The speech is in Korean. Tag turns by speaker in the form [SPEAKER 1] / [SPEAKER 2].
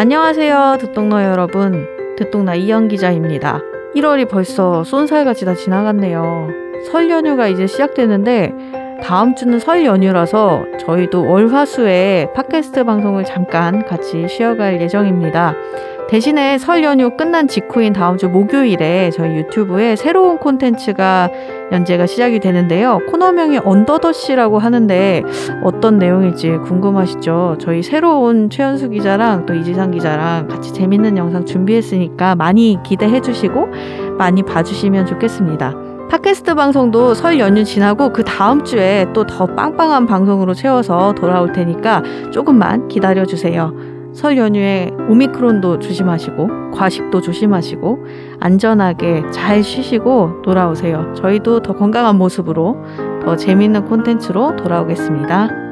[SPEAKER 1] 안녕하세요, 듣동너 여러분. 듣동나 이영 기자입니다. 1월이 벌써 쏜살같이 다 지나갔네요. 설 연휴가 이제 시작되는데 다음 주는 설 연휴라서 저희도 월화수에 팟캐스트 방송을 잠깐 같이 쉬어갈 예정입니다. 대신에 설 연휴 끝난 직후인 다음 주 목요일에 저희 유튜브에 새로운 콘텐츠가 연재가 시작이 되는데요. 코너명이 언더더시라고 하는데 어떤 내용일지 궁금하시죠? 저희 새로운 최연수 기자랑 또 이지상 기자랑 같이 재밌는 영상 준비했으니까 많이 기대해 주시고 많이 봐주시면 좋겠습니다. 팟캐스트 방송도 설 연휴 지나고 그 다음 주에 또 더 빵빵한 방송으로 채워서 돌아올 테니까 조금만 기다려 주세요. 설 연휴에 오미크론도 조심하시고 과식도 조심하시고 안전하게 잘 쉬시고 돌아오세요. 저희도 더 건강한 모습으로 더 재밌는 콘텐츠로 돌아오겠습니다.